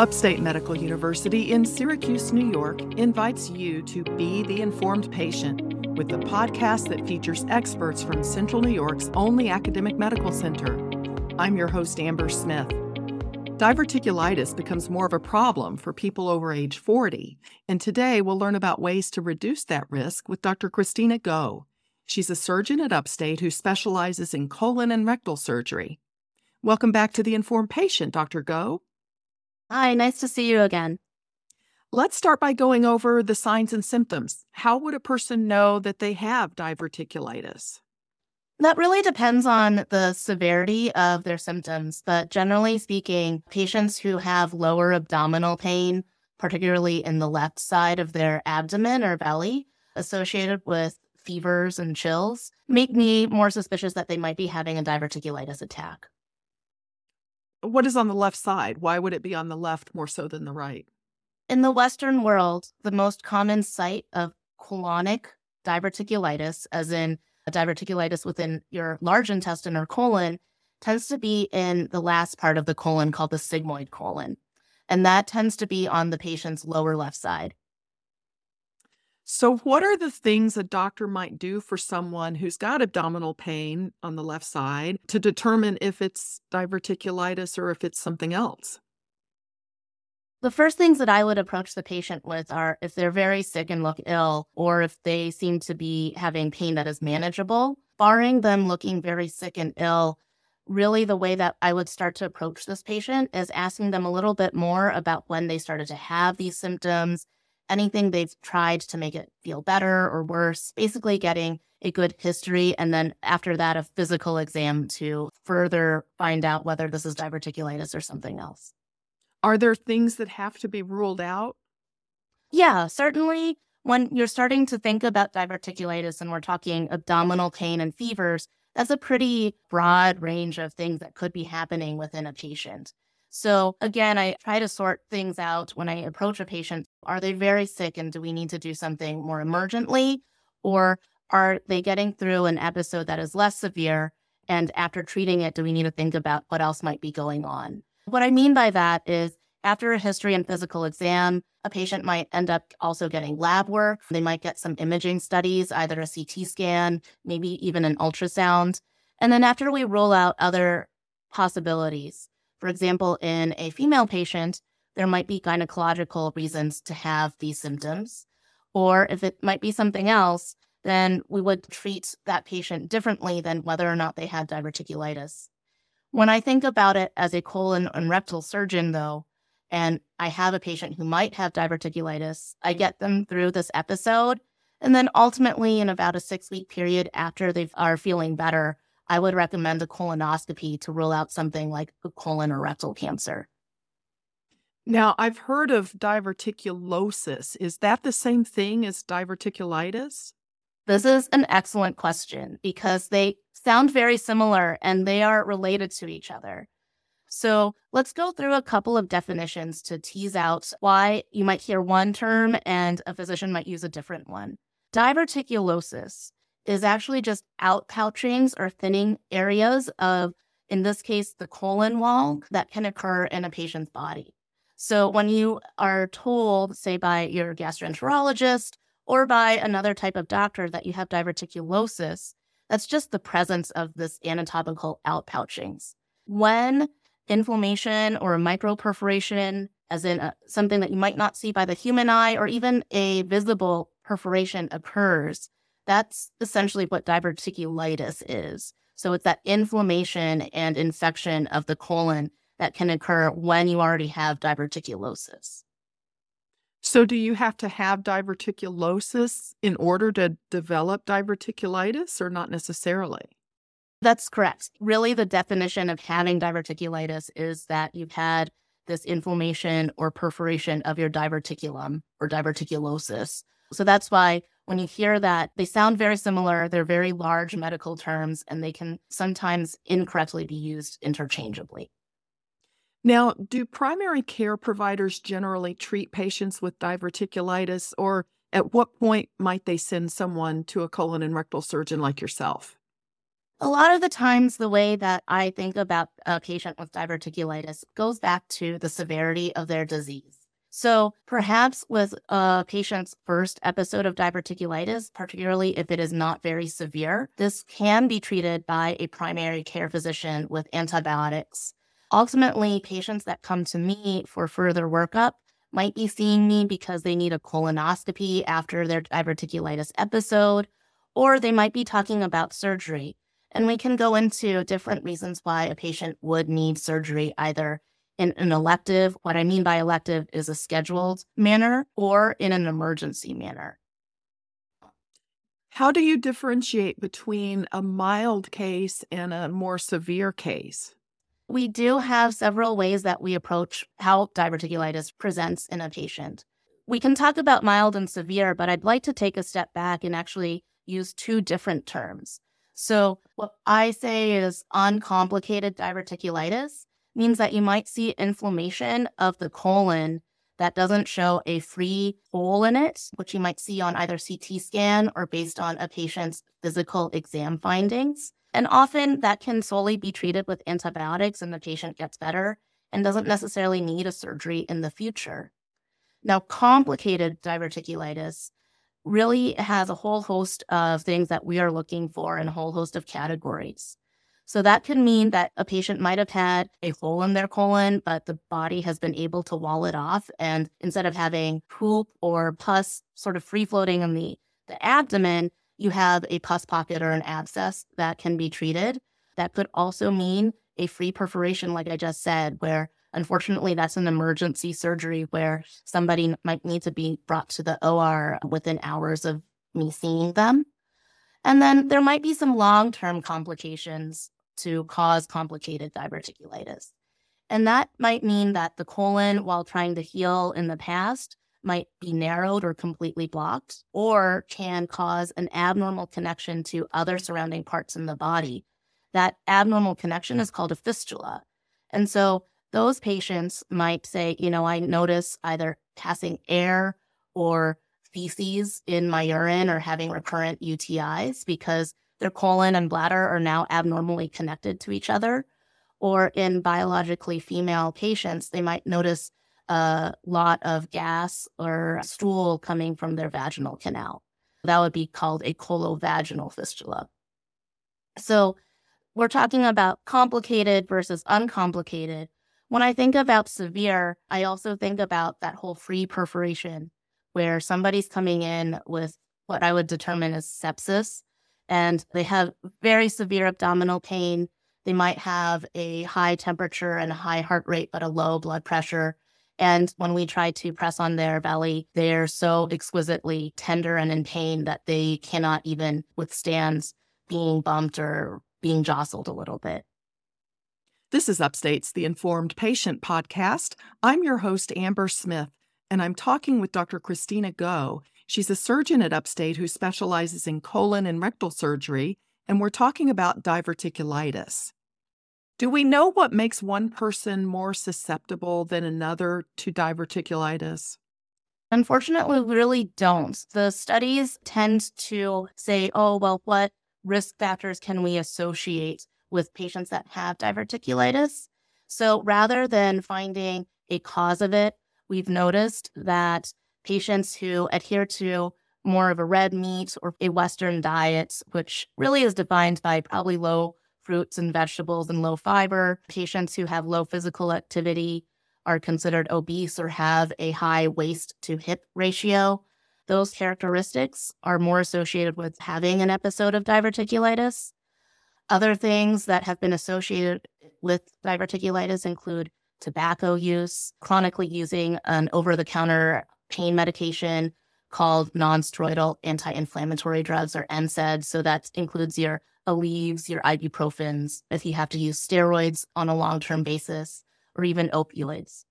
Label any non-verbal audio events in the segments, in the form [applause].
Upstate Medical University in Syracuse, New York invites you to be the informed patient with the podcast that features experts from Central New York's only academic medical center. I'm your host, Amber Smith. Diverticulitis becomes more of a problem for people over age 40, and today we'll learn about ways to reduce that risk with Dr. Christina Goh. She's a surgeon at Upstate who specializes in colon and rectal surgery. Welcome back to the Informed Patient, Dr. Goh. Hi, nice to see you again. Let's start by going over the signs and symptoms. How would a person know that they have diverticulitis? That really depends on the severity of their symptoms, but generally speaking, patients who have lower abdominal pain, particularly in the left side of their abdomen or belly, associated with fevers and chills, make me more suspicious that they might be having a diverticulitis attack what is on the left side? Why would it be on the left more so than the right? In the Western world, the most common site of colonic diverticulitis, as in diverticulitis within your large intestine or colon, tends to be in the last part of the colon called the sigmoid colon. And that tends to be on the patient's lower left side. So, what are the things a doctor might do for someone who's got abdominal pain on the left side to determine if it's diverticulitis or if it's something else? The first things that I would approach the patient with are if they're very sick and look ill, or if they seem to be having pain that is manageable, barring them looking very sick and ill. Really, the way that I would start to approach this patient is asking them a little bit more about when they started to have these symptoms, anything they've tried to make it feel better or worse, basically getting a good history. And then after that, a physical exam to further find out whether this is diverticulitis or something else. Are there things that have to be ruled out? Yeah, certainly. When you're starting to think about diverticulitis and we're talking abdominal pain and fevers, that's a pretty broad range of things that could be happening within a patient. So again, I try to sort things out when I approach a patient. Are they very sick and do we need to do something more emergently? Or are they getting through an episode that is less severe? And after treating it, do we need to think about what else might be going on? What I mean by that is after a history and physical exam, a patient might end up also getting lab work. They might get some imaging studies, either a CT scan, maybe even an ultrasound. And then after we roll out other possibilities, for example, in a female patient, there might be gynecological reasons to have these symptoms. Or if it might be something else, then we would treat that patient differently than whether or not they had diverticulitis. When I think about it as a colon and rectal surgeon, though, and I have a patient who might have diverticulitis, I get them through this episode. And then ultimately, in about a six week period after they are feeling better, I would recommend a colonoscopy to rule out something like a colon or rectal cancer. Now, I've heard of diverticulosis. Is that the same thing as diverticulitis? This is an excellent question because they sound very similar and they are related to each other. So let's go through a couple of definitions to tease out why you might hear one term and a physician might use a different one. Diverticulosis is actually just outpouchings or thinning areas of, in this case, the colon wall that can occur in a patient's body. So when you are told, say by your gastroenterologist or by another type of doctor that you have diverticulosis, that's just the presence of this anatomical outpouchings. When inflammation or a microperforation, as in a, uh, something that you might not see by the human eye, or even a visible perforation occurs, that's essentially what diverticulitis is. So it's that inflammation and infection of the colon that can occur when you already have diverticulosis. So, do you have to have diverticulosis in order to develop diverticulitis or not necessarily? That's correct. Really, the definition of having diverticulitis is that you've had this inflammation or perforation of your diverticulum or diverticulosis. So that's why when you hear that, they sound very similar. They're very large medical terms, and they can sometimes incorrectly be used interchangeably. Now, do primary care providers generally treat patients with diverticulitis, or at what point might they send someone to a colon and rectal surgeon like yourself? A lot of the times, the way that I think about a patient with diverticulitis goes back to the severity of their disease. So perhaps with a patient's first episode of diverticulitis, particularly if it is not very severe, this can be treated by a primary care physician with antibiotics. Ultimately, patients that come to me for further workup might be seeing me because they need a colonoscopy after their diverticulitis episode, or they might be talking about surgery. And we can go into different reasons why a patient would need surgery, either in an elective. What I mean by elective is a scheduled manner or in an emergency manner. How do you differentiate between a mild case and a more severe case? We do have several ways that we approach how diverticulitis presents in a patient. We can talk about mild and severe, but I'd like to take a step back and actually use two different terms. So, what I say is uncomplicated diverticulitis means that you might see inflammation of the colon that doesn't show a free hole in it, which you might see on either CT scan or based on a patient's physical exam findings. And often that can solely be treated with antibiotics and the patient gets better and doesn't necessarily need a surgery in the future. Now, complicated diverticulitis really has a whole host of things that we are looking for in a whole host of categories. So that could mean that a patient might have had a hole in their colon, but the body has been able to wall it off. And instead of having poop or pus sort of free floating in the, the abdomen, you have a pus pocket or an abscess that can be treated. That could also mean a free perforation, like I just said, where unfortunately that's an emergency surgery where somebody might need to be brought to the OR within hours of me seeing them. And then there might be some long term complications to cause complicated diverticulitis. And that might mean that the colon, while trying to heal in the past, might be narrowed or completely blocked, or can cause an abnormal connection to other surrounding parts in the body. That abnormal connection is called a fistula. And so those patients might say, you know, I notice either passing air or feces in my urine or having recurrent UTIs because their colon and bladder are now abnormally connected to each other. Or in biologically female patients, they might notice a lot of gas or stool coming from their vaginal canal. That would be called a colovaginal fistula. So we're talking about complicated versus uncomplicated. When I think about severe, I also think about that whole free perforation where somebody's coming in with what I would determine as sepsis and they have very severe abdominal pain. They might have a high temperature and a high heart rate, but a low blood pressure. And when we try to press on their belly, they're so exquisitely tender and in pain that they cannot even withstand being bumped or being jostled a little bit. This is Upstate's The Informed Patient podcast. I'm your host, Amber Smith, and I'm talking with Dr. Christina Go. She's a surgeon at Upstate who specializes in colon and rectal surgery, and we're talking about diverticulitis. Do we know what makes one person more susceptible than another to diverticulitis? Unfortunately, we really don't. The studies tend to say, oh, well, what risk factors can we associate with patients that have diverticulitis? So rather than finding a cause of it, we've noticed that patients who adhere to more of a red meat or a Western diet, which really is defined by probably low fruits and vegetables and low fiber. Patients who have low physical activity are considered obese or have a high waist to hip ratio. Those characteristics are more associated with having an episode of diverticulitis. Other things that have been associated with diverticulitis include tobacco use, chronically using an over the counter pain medication called nonsteroidal anti-inflammatory drugs or NSAIDs. So that includes your Aleve, your ibuprofens, if you have to use steroids on a long-term basis, or even opioids.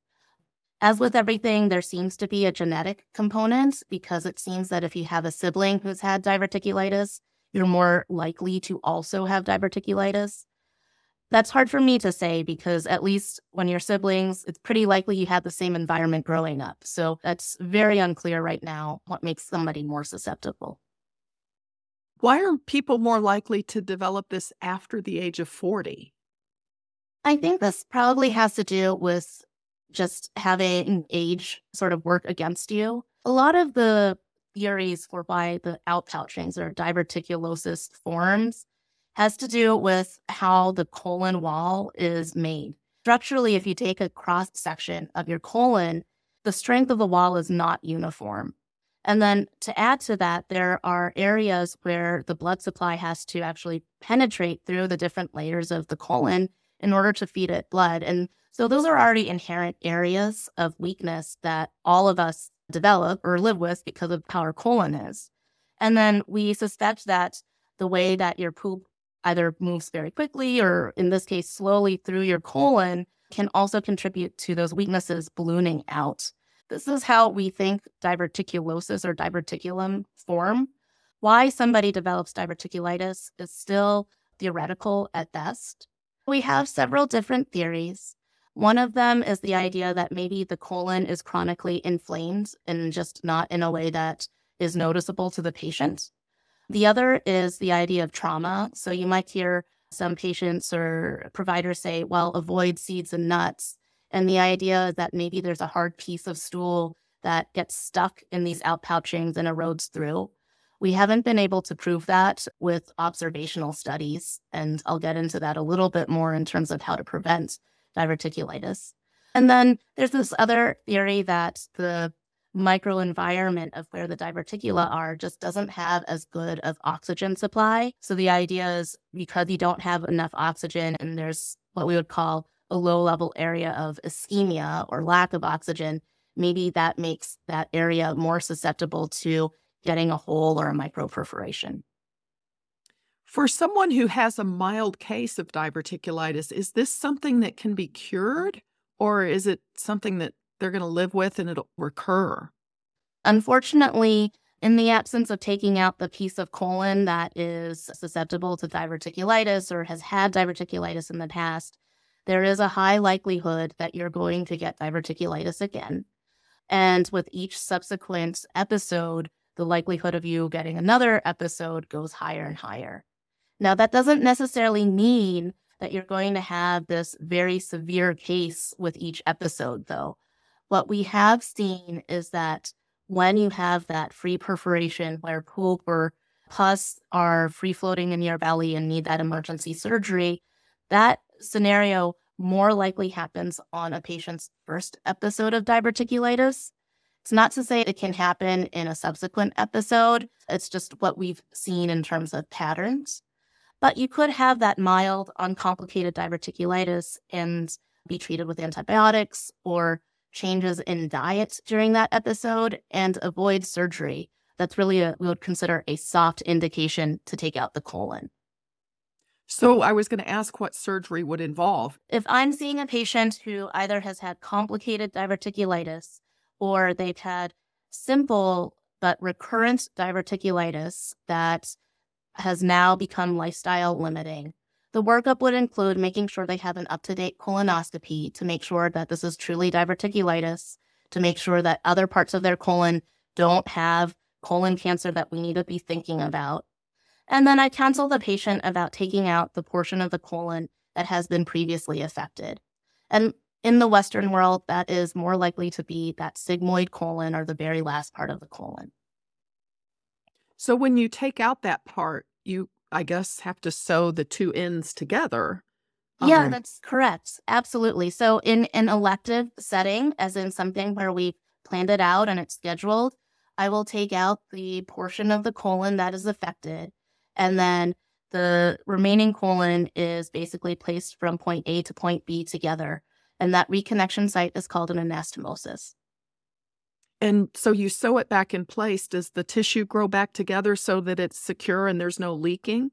As with everything, there seems to be a genetic component because it seems that if you have a sibling who's had diverticulitis, you're more likely to also have diverticulitis. That's hard for me to say because at least when you're siblings, it's pretty likely you had the same environment growing up. So that's very unclear right now what makes somebody more susceptible. Why are people more likely to develop this after the age of 40? I think this probably has to do with just having age sort of work against you. A lot of the theories for why the outpouchings or diverticulosis forms has to do with how the colon wall is made. Structurally, if you take a cross section of your colon, the strength of the wall is not uniform. And then to add to that, there are areas where the blood supply has to actually penetrate through the different layers of the colon in order to feed it blood. And so those are already inherent areas of weakness that all of us develop or live with because of how our colon is. And then we suspect that the way that your poop either moves very quickly or, in this case, slowly through your colon can also contribute to those weaknesses ballooning out. This is how we think diverticulosis or diverticulum form. Why somebody develops diverticulitis is still theoretical at best. We have several different theories. One of them is the idea that maybe the colon is chronically inflamed and just not in a way that is noticeable to the patient. The other is the idea of trauma. So you might hear some patients or providers say, well, avoid seeds and nuts. And the idea is that maybe there's a hard piece of stool that gets stuck in these outpouchings and erodes through. We haven't been able to prove that with observational studies. And I'll get into that a little bit more in terms of how to prevent diverticulitis. And then there's this other theory that the microenvironment of where the diverticula are just doesn't have as good of oxygen supply. So the idea is because you don't have enough oxygen and there's what we would call a low level area of ischemia or lack of oxygen, maybe that makes that area more susceptible to getting a hole or a microperforation. For someone who has a mild case of diverticulitis, is this something that can be cured or is it something that they're going to live with and it'll recur? Unfortunately, in the absence of taking out the piece of colon that is susceptible to diverticulitis or has had diverticulitis in the past, there is a high likelihood that you're going to get diverticulitis again. And with each subsequent episode, the likelihood of you getting another episode goes higher and higher. Now, that doesn't necessarily mean that you're going to have this very severe case with each episode, though. What we have seen is that when you have that free perforation where poop or pus are free floating in your belly and need that emergency surgery, that scenario more likely happens on a patient's first episode of diverticulitis. It's not to say it can happen in a subsequent episode. It's just what we've seen in terms of patterns. But you could have that mild, uncomplicated diverticulitis and be treated with antibiotics or changes in diet during that episode and avoid surgery. That's really a, we would consider a soft indication to take out the colon. So I was going to ask what surgery would involve. If I'm seeing a patient who either has had complicated diverticulitis or they've had simple but recurrent diverticulitis that has now become lifestyle limiting. The workup would include making sure they have an up to date colonoscopy to make sure that this is truly diverticulitis, to make sure that other parts of their colon don't have colon cancer that we need to be thinking about. And then I counsel the patient about taking out the portion of the colon that has been previously affected. And in the Western world, that is more likely to be that sigmoid colon or the very last part of the colon. So when you take out that part, you, I guess, have to sew the two ends together. Yeah, um, that's correct. Absolutely. So in an elective setting, as in something where we planned it out and it's scheduled, I will take out the portion of the colon that is affected. And then the remaining colon is basically placed from point A to point B together. And that reconnection site is called an anastomosis. And so you sew it back in place. Does the tissue grow back together so that it's secure and there's no leaking?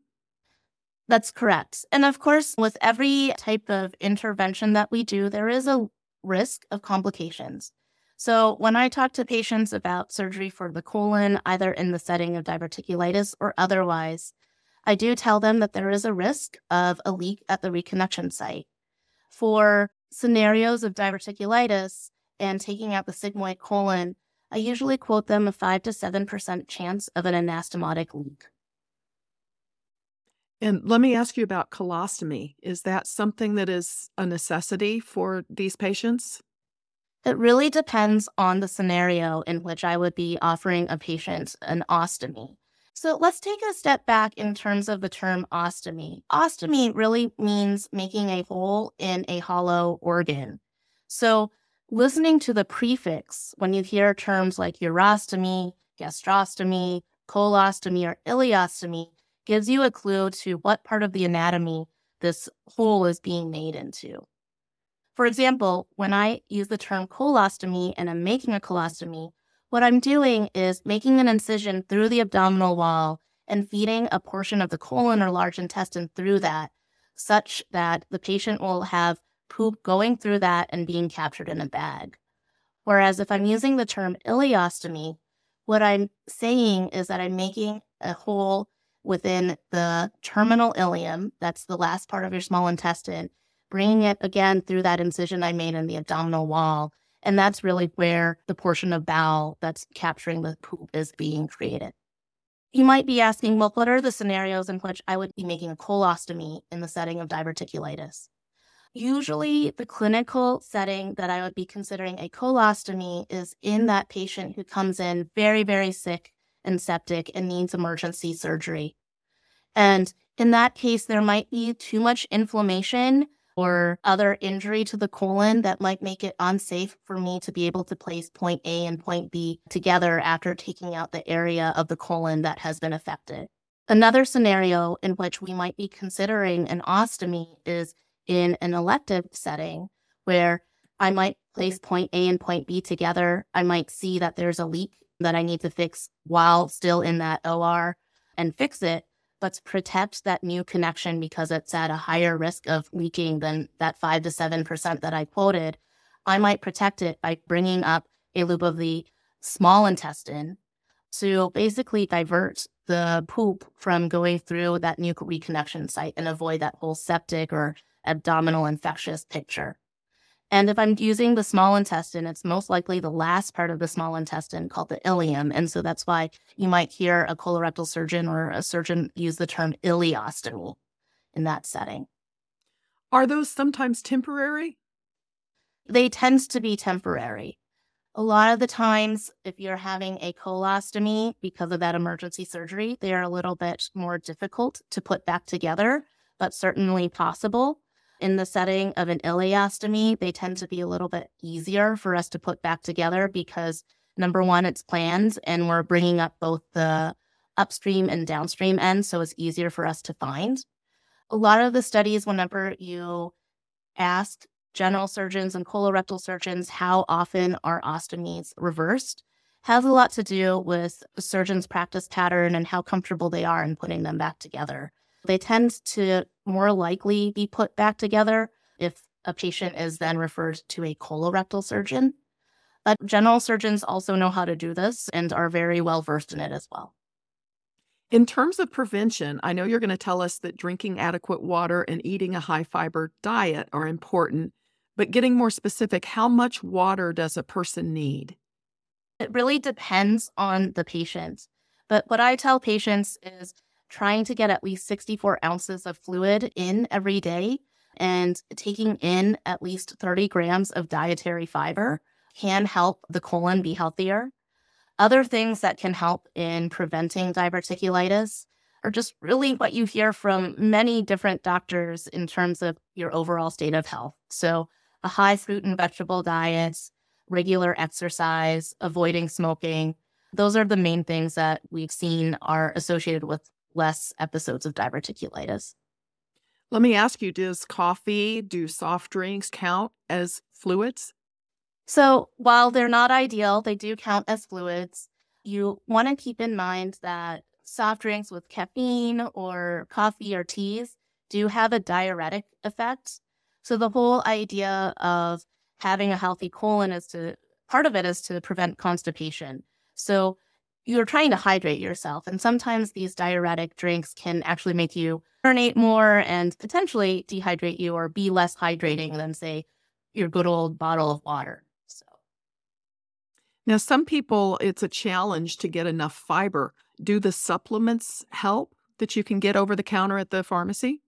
That's correct. And of course, with every type of intervention that we do, there is a risk of complications. So when I talk to patients about surgery for the colon, either in the setting of diverticulitis or otherwise, I do tell them that there is a risk of a leak at the reconnection site. For scenarios of diverticulitis, and taking out the sigmoid colon, I usually quote them a 5 to 7% chance of an anastomotic leak. And let me ask you about colostomy. Is that something that is a necessity for these patients? It really depends on the scenario in which I would be offering a patient an ostomy. So let's take a step back in terms of the term ostomy. Ostomy really means making a hole in a hollow organ. So listening to the prefix when you hear terms like urostomy, gastrostomy, colostomy, or ileostomy gives you a clue to what part of the anatomy this hole is being made into. For example, when I use the term colostomy and I'm making a colostomy, what I'm doing is making an incision through the abdominal wall and feeding a portion of the colon or large intestine through that, such that the patient will have poop going through that and being captured in a bag. Whereas if I'm using the term ileostomy, what I'm saying is that I'm making a hole within the terminal ileum, that's the last part of your small intestine, bringing it again through that incision I made in the abdominal wall and that's really where the portion of bowel that's capturing the poop is being created. You might be asking, well, what are the scenarios in which I would be making a colostomy in the setting of diverticulitis? Usually, the clinical setting that I would be considering a colostomy is in that patient who comes in very, very sick and septic and needs emergency surgery. And in that case, there might be too much inflammation or other injury to the colon that might make it unsafe for me to be able to place point A and point B together after taking out the area of the colon that has been affected. Another scenario in which we might be considering an ostomy is in an elective setting where I might place point A and point B together. I might see that there's a leak that I need to fix while still in that OR and fix it but to protect that new connection because it's at a higher risk of leaking than that 5 to 7% that I quoted, I might protect it by bringing up a loop of the small intestine to basically divert the poop from going through that new reconnection site and avoid that whole septic or abdominal infectious picture. And if I'm using the small intestine, it's most likely the last part of the small intestine called the ileum. And so that's why you might hear a colorectal surgeon or a surgeon use the term ileostomy in that setting. Are those sometimes temporary? They tend to be temporary. A lot of the times, if you're having a colostomy because of that emergency surgery, they are a little bit more difficult to put back together, but certainly possible in the setting of an ileostomy, they tend to be a little bit easier for us to put back together because number one, it's planned and we're bringing up both the upstream and downstream ends. So it's easier for us to find. A lot of the studies, whenever you ask general surgeons and colorectal surgeons how often are ostomies reversed, has a lot to do with surgeon's practice pattern and how comfortable they are in putting them back together. They tend to more likely be put back together if a patient is then referred to a colorectal surgeon. But general surgeons also know how to do this and are very well versed in it as well. In terms of prevention, I know you're going to tell us that drinking adequate water and eating a high fiber diet are important, but getting more specific, how much water does a person need? It really depends on the patient. But what I tell patients is trying to get at least 64 ounces of fluid in every day and taking in at least 30 grams of dietary fiber can help the colon be healthier. Other things that can help in preventing diverticulitis are just really what you hear from many different doctors in terms of your overall state of health. So, a high fruit and vegetable diet, regular exercise, avoiding smoking. Those are the main things that we've seen are associated with less episodes of diverticulitis. Let me ask you does coffee, do soft drinks count as fluids? So, while they're not ideal, they do count as fluids. You want to keep in mind that soft drinks with caffeine or coffee or teas do have a diuretic effect. So, the whole idea of having a healthy colon is to part of it is to prevent constipation. So, you're trying to hydrate yourself. And sometimes these diuretic drinks can actually make you urinate more and potentially dehydrate you or be less hydrating than, say, your good old bottle of water. So, now some people, it's a challenge to get enough fiber. Do the supplements help? that you can get over the counter at the pharmacy?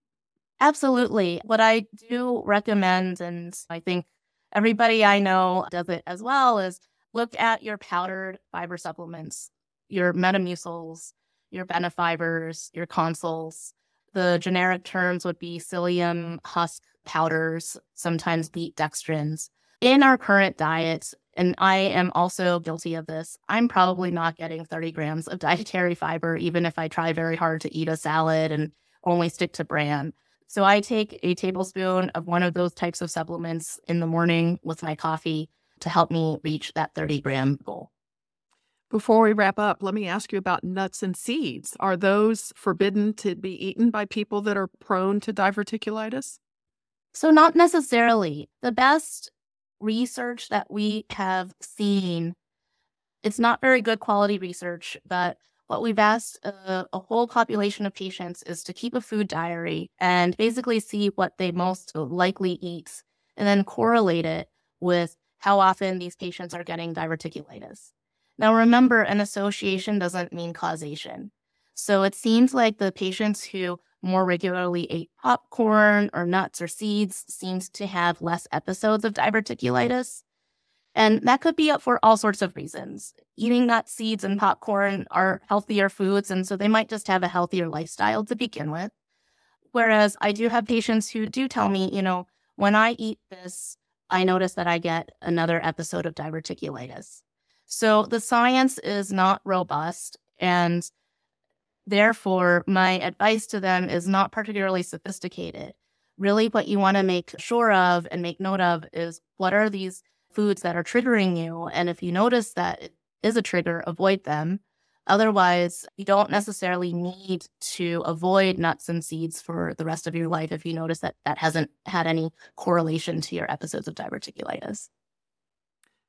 Absolutely. What I do recommend, and I think everybody I know does it as well, is look at your powdered fiber supplements, your Metamucils, your Benefibers, your Konsyls. The generic terms would be psyllium husk powders, sometimes wheat dextrins. In our current diet, and I am also guilty of this, I'm probably not getting 30 grams of [laughs] dietary fiber, even if I try very hard to eat a salad and only stick to bran. So I take a tablespoon of one of those types of supplements in the morning with my coffee to help me reach that 30 gram goal. Before we wrap up, let me ask you about nuts and seeds. Are those forbidden to be eaten by people that are prone to diverticulitis? So, not necessarily. The best research that we have seen, it's not very good quality research, but what we've asked a, a, whole population of patients is to keep a food diary and basically see what they most likely eat and then correlate it with how often these patients are getting diverticulitis. Now, remember, an association doesn't mean causation. So it seems like the patients who more regularly ate popcorn or nuts or seeds seems to have less episodes of diverticulitis. And that could be up for all sorts of reasons. Eating nuts, seeds, and popcorn are healthier foods, and so they might just have a healthier lifestyle to begin with. Whereas I do have patients who do tell me, you know, when I eat this, I notice that I get another episode of diverticulitis. So the science is not robust. And therefore, my advice to them is not particularly sophisticated. Really, what you want to make sure of and make note of is what are these foods that are triggering you? And if you notice that it is a trigger, avoid them. Otherwise, you don't necessarily need to avoid nuts and seeds for the rest of your life if you notice that that hasn't had any correlation to your episodes of diverticulitis.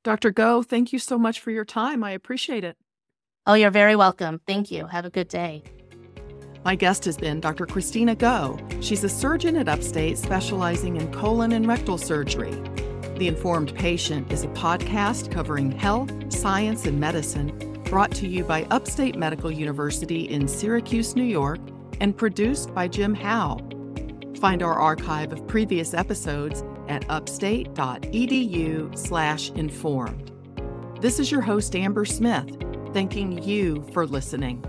Dr. Go, thank you so much for your time. I appreciate it. Oh, you're very welcome. Thank you. Have a good day. My guest has been Dr. Christina Go. She's a surgeon at Upstate specializing in colon and rectal surgery. The Informed Patient is a podcast covering health, science, and medicine brought to you by Upstate Medical University in Syracuse, New York, and produced by Jim Howe. Find our archive of previous episodes at upstate.edu/informed. This is your host Amber Smith, thanking you for listening.